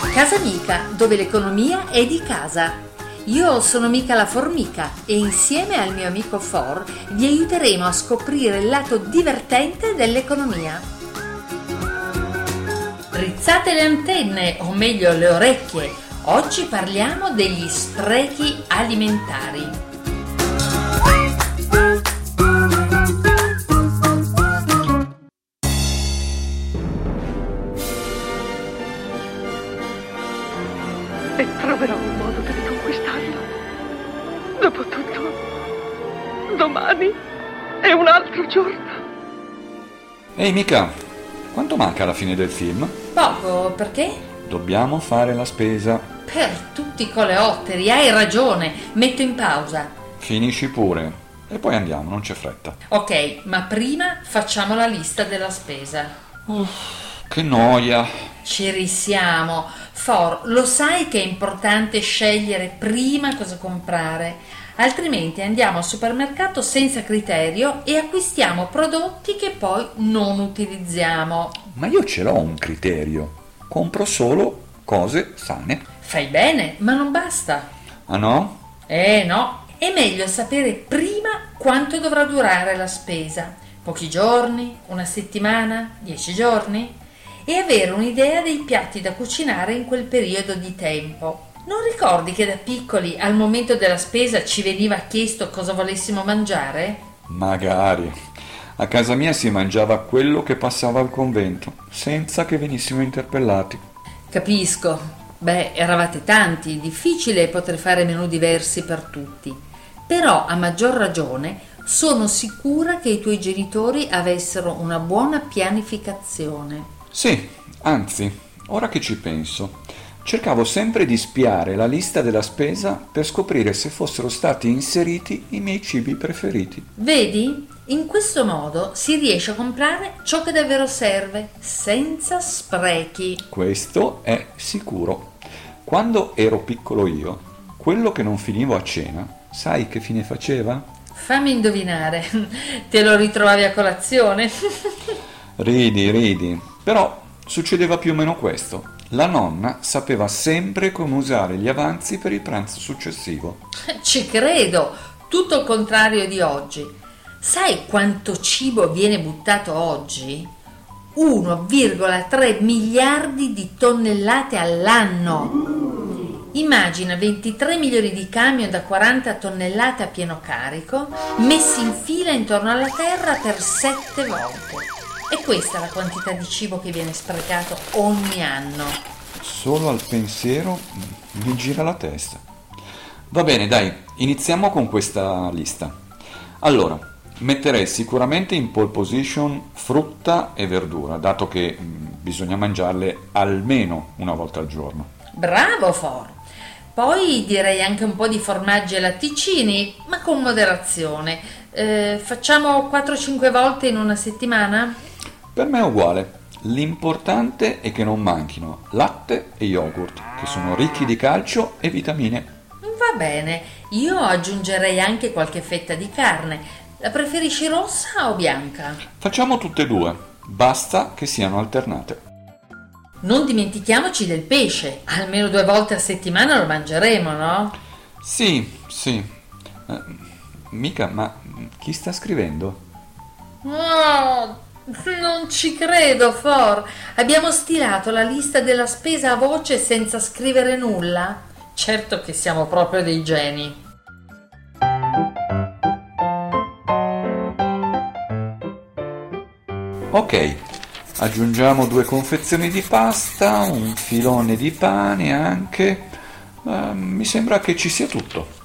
Casa Mica, dove l'economia è di casa. Io sono Mica la Formica e insieme al mio amico For vi aiuteremo a scoprire il lato divertente dell'economia. Rizzate le antenne, o meglio le orecchie. Oggi parliamo degli sprechi alimentari. Dopotutto, domani è un altro giorno. Ehi mica, quanto manca alla fine del film? Poco, perché? Dobbiamo fare la spesa. Per tutti i coleotteri, hai ragione. Metto in pausa. Finisci pure. E poi andiamo, non c'è fretta. Ok, ma prima facciamo la lista della spesa. Che noia. Ci risiamo. For, lo sai che è importante scegliere prima cosa comprare, altrimenti andiamo al supermercato senza criterio e acquistiamo prodotti che poi non utilizziamo. Ma io ce l'ho un criterio. Compro solo cose sane. Fai bene, ma non basta. Ah no? Eh no, è meglio sapere prima quanto dovrà durare la spesa. Pochi giorni, una settimana, dieci giorni? E avere un'idea dei piatti da cucinare in quel periodo di tempo. Non ricordi che da piccoli al momento della spesa ci veniva chiesto cosa volessimo mangiare? Magari. A casa mia si mangiava quello che passava al convento, senza che venissimo interpellati. Capisco. Beh, eravate tanti, difficile poter fare menù diversi per tutti. Però, a maggior ragione, sono sicura che i tuoi genitori avessero una buona pianificazione. Sì, anzi, ora che ci penso, cercavo sempre di spiare la lista della spesa per scoprire se fossero stati inseriti i miei cibi preferiti. Vedi? In questo modo si riesce a comprare ciò che davvero serve, senza sprechi. Questo è sicuro. Quando ero piccolo io, quello che non finivo a cena, sai che fine faceva? Fammi indovinare, te lo ritrovavi a colazione? Ridi, ridi. Però succedeva più o meno questo. La nonna sapeva sempre come usare gli avanzi per il pranzo successivo. Ci credo, tutto il contrario di oggi. Sai quanto cibo viene buttato oggi? 1,3 miliardi di tonnellate all'anno. Immagina 23 milioni di camion da 40 tonnellate a pieno carico messi in fila intorno alla Terra per 7 volte. E questa è la quantità di cibo che viene sprecato ogni anno. Solo al pensiero mi gira la testa. Va bene, dai, iniziamo con questa lista. Allora, metterei sicuramente in pole position frutta e verdura, dato che mm, bisogna mangiarle almeno una volta al giorno. Bravo For! Poi direi anche un po' di formaggi e latticini, ma con moderazione. Eh, facciamo 4-5 volte in una settimana? Per me è uguale. L'importante è che non manchino latte e yogurt, che sono ricchi di calcio e vitamine. Va bene, io aggiungerei anche qualche fetta di carne. La preferisci rossa o bianca? Facciamo tutte e due, basta che siano alternate. Non dimentichiamoci del pesce, almeno due volte a settimana lo mangeremo, no? Sì, sì. Eh, mica, ma chi sta scrivendo? Oh, non ci credo, For. Abbiamo stilato la lista della spesa a voce senza scrivere nulla? Certo che siamo proprio dei geni. Ok, aggiungiamo due confezioni di pasta, un filone di pane anche. Eh, mi sembra che ci sia tutto.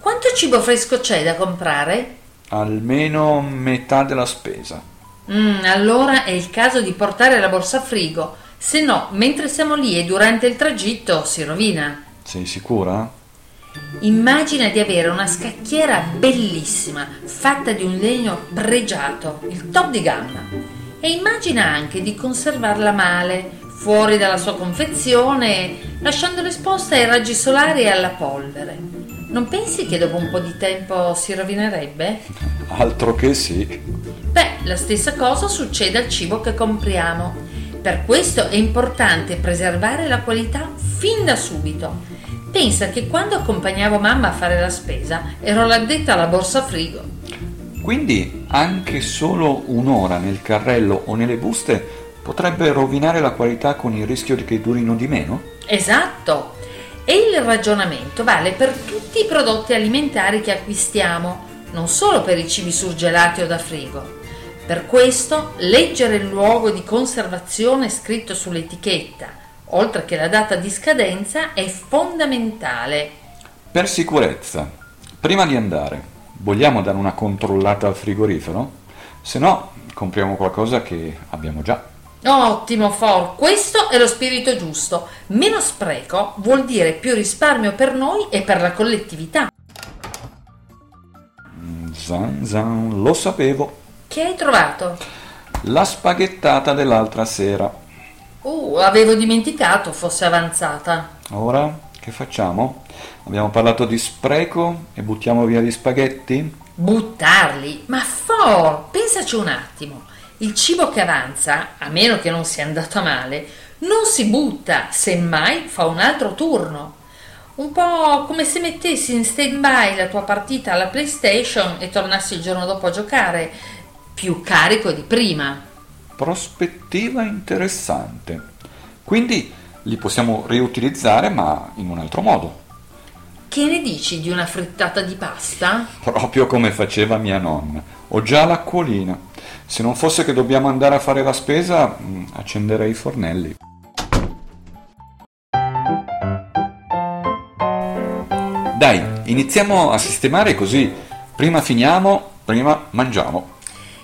Quanto cibo fresco c'è da comprare? Almeno metà della spesa. Mm, allora è il caso di portare la borsa a frigo, se no, mentre siamo lì e durante il tragitto si rovina. Sei sicura? Immagina di avere una scacchiera bellissima, fatta di un legno pregiato, il top di gamma. E immagina anche di conservarla male, fuori dalla sua confezione, lasciandola esposta ai raggi solari e alla polvere. Non pensi che dopo un po' di tempo si rovinerebbe? Altro che sì. Beh, la stessa cosa succede al cibo che compriamo. Per questo è importante preservare la qualità fin da subito. Pensa che quando accompagnavo mamma a fare la spesa ero l'addetta alla borsa frigo. Quindi anche solo un'ora nel carrello o nelle buste potrebbe rovinare la qualità con il rischio che durino di meno? Esatto! E il ragionamento vale per tutti i prodotti alimentari che acquistiamo, non solo per i cibi surgelati o da frigo. Per questo leggere il luogo di conservazione scritto sull'etichetta, oltre che la data di scadenza, è fondamentale. Per sicurezza, prima di andare, vogliamo dare una controllata al frigorifero? Se no, compriamo qualcosa che abbiamo già. Ottimo For, questo è lo spirito giusto. Meno spreco vuol dire più risparmio per noi e per la collettività. Zan zan, lo sapevo. Che hai trovato? La spaghettata dell'altra sera. Uh, avevo dimenticato fosse avanzata. Ora che facciamo? Abbiamo parlato di spreco e buttiamo via gli spaghetti? Buttarli? Ma For, pensaci un attimo. Il cibo che avanza, a meno che non sia andato male, non si butta, semmai fa un altro turno. Un po' come se mettessi in stand-by la tua partita alla PlayStation e tornassi il giorno dopo a giocare più carico di prima. Prospettiva interessante. Quindi li possiamo riutilizzare ma in un altro modo. Che ne dici di una frittata di pasta? Proprio come faceva mia nonna. Ho già l'acquolina. Se non fosse che dobbiamo andare a fare la spesa, mm, accenderei i fornelli. Dai, iniziamo a sistemare così prima finiamo, prima mangiamo.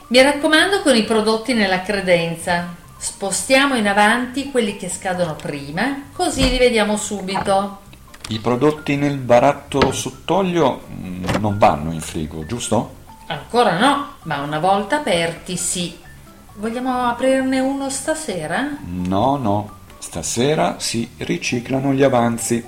Mi raccomando con i prodotti nella credenza. Spostiamo in avanti quelli che scadono prima, così li vediamo subito. I prodotti nel baratto sott'olio mm, non vanno in frigo, giusto? Ancora no, ma una volta aperti sì. Vogliamo aprirne uno stasera? No, no, stasera si riciclano gli avanzi.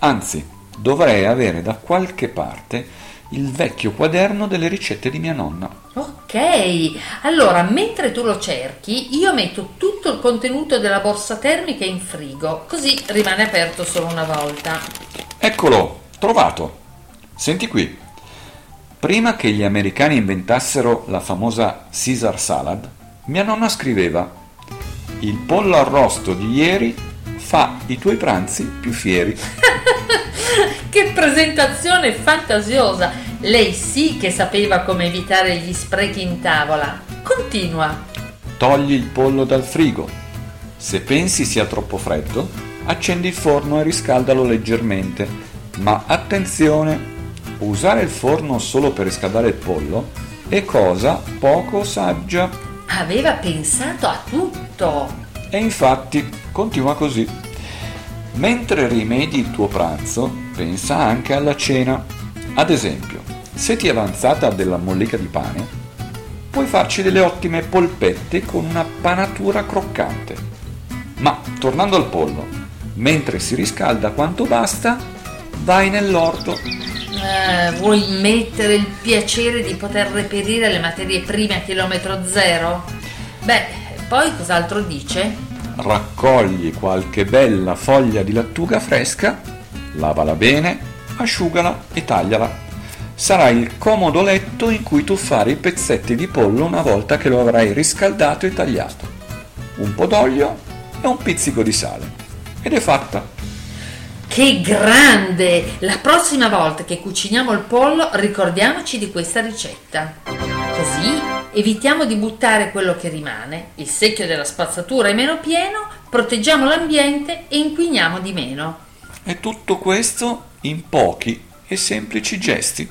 Anzi, dovrei avere da qualche parte il vecchio quaderno delle ricette di mia nonna. Ok, allora mentre tu lo cerchi, io metto tutto il contenuto della borsa termica in frigo, così rimane aperto solo una volta. Eccolo, trovato. Senti qui. Prima che gli americani inventassero la famosa Caesar salad, mia nonna scriveva: Il pollo arrosto di ieri fa i tuoi pranzi più fieri. che presentazione fantasiosa! Lei sì che sapeva come evitare gli sprechi in tavola. Continua. Togli il pollo dal frigo. Se pensi sia troppo freddo, accendi il forno e riscaldalo leggermente. Ma attenzione, usare il forno solo per riscaldare il pollo è cosa poco saggia. Aveva pensato a tutto. E infatti continua così. Mentre rimedi il tuo pranzo, pensa anche alla cena. Ad esempio, se ti è avanzata della mollica di pane, puoi farci delle ottime polpette con una panatura croccante. Ma tornando al pollo, mentre si riscalda quanto basta, vai nell'orto. Eh, vuoi mettere il piacere di poter reperire le materie prime a chilometro zero? Beh, poi cos'altro dice? Raccogli qualche bella foglia di lattuga fresca, lavala bene, asciugala e tagliala. Sarà il comodo letto in cui tuffare i pezzetti di pollo una volta che lo avrai riscaldato e tagliato. Un po' d'olio e un pizzico di sale. Ed è fatta. Che grande! La prossima volta che cuciniamo il pollo ricordiamoci di questa ricetta. Così evitiamo di buttare quello che rimane, il secchio della spazzatura è meno pieno, proteggiamo l'ambiente e inquiniamo di meno. E tutto questo in pochi e semplici gesti.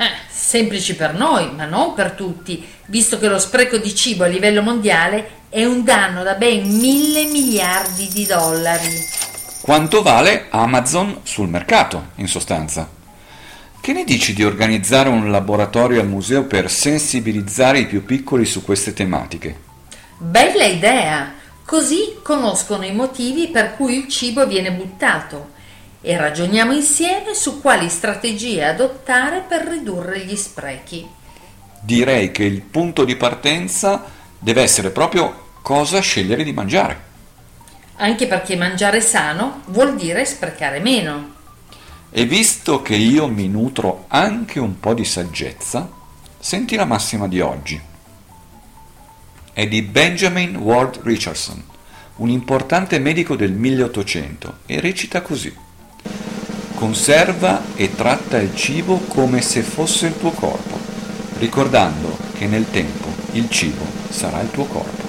Eh, semplici per noi, ma non per tutti, visto che lo spreco di cibo a livello mondiale è un danno da ben mille miliardi di dollari. Quanto vale Amazon sul mercato, in sostanza? Che ne dici di organizzare un laboratorio al museo per sensibilizzare i più piccoli su queste tematiche? Bella idea! Così conoscono i motivi per cui il cibo viene buttato e ragioniamo insieme su quali strategie adottare per ridurre gli sprechi. Direi che il punto di partenza deve essere proprio cosa scegliere di mangiare. Anche perché mangiare sano vuol dire sprecare meno. E visto che io mi nutro anche un po' di saggezza, senti la massima di oggi. È di Benjamin Ward Richardson, un importante medico del 1800, e recita così. Conserva e tratta il cibo come se fosse il tuo corpo, ricordando che nel tempo il cibo sarà il tuo corpo.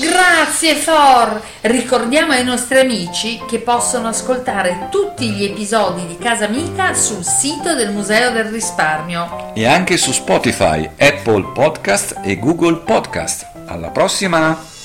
Grazie For! Ricordiamo ai nostri amici che possono ascoltare tutti gli episodi di Casa Amica sul sito del Museo del Risparmio. E anche su Spotify, Apple Podcast e Google Podcast. Alla prossima!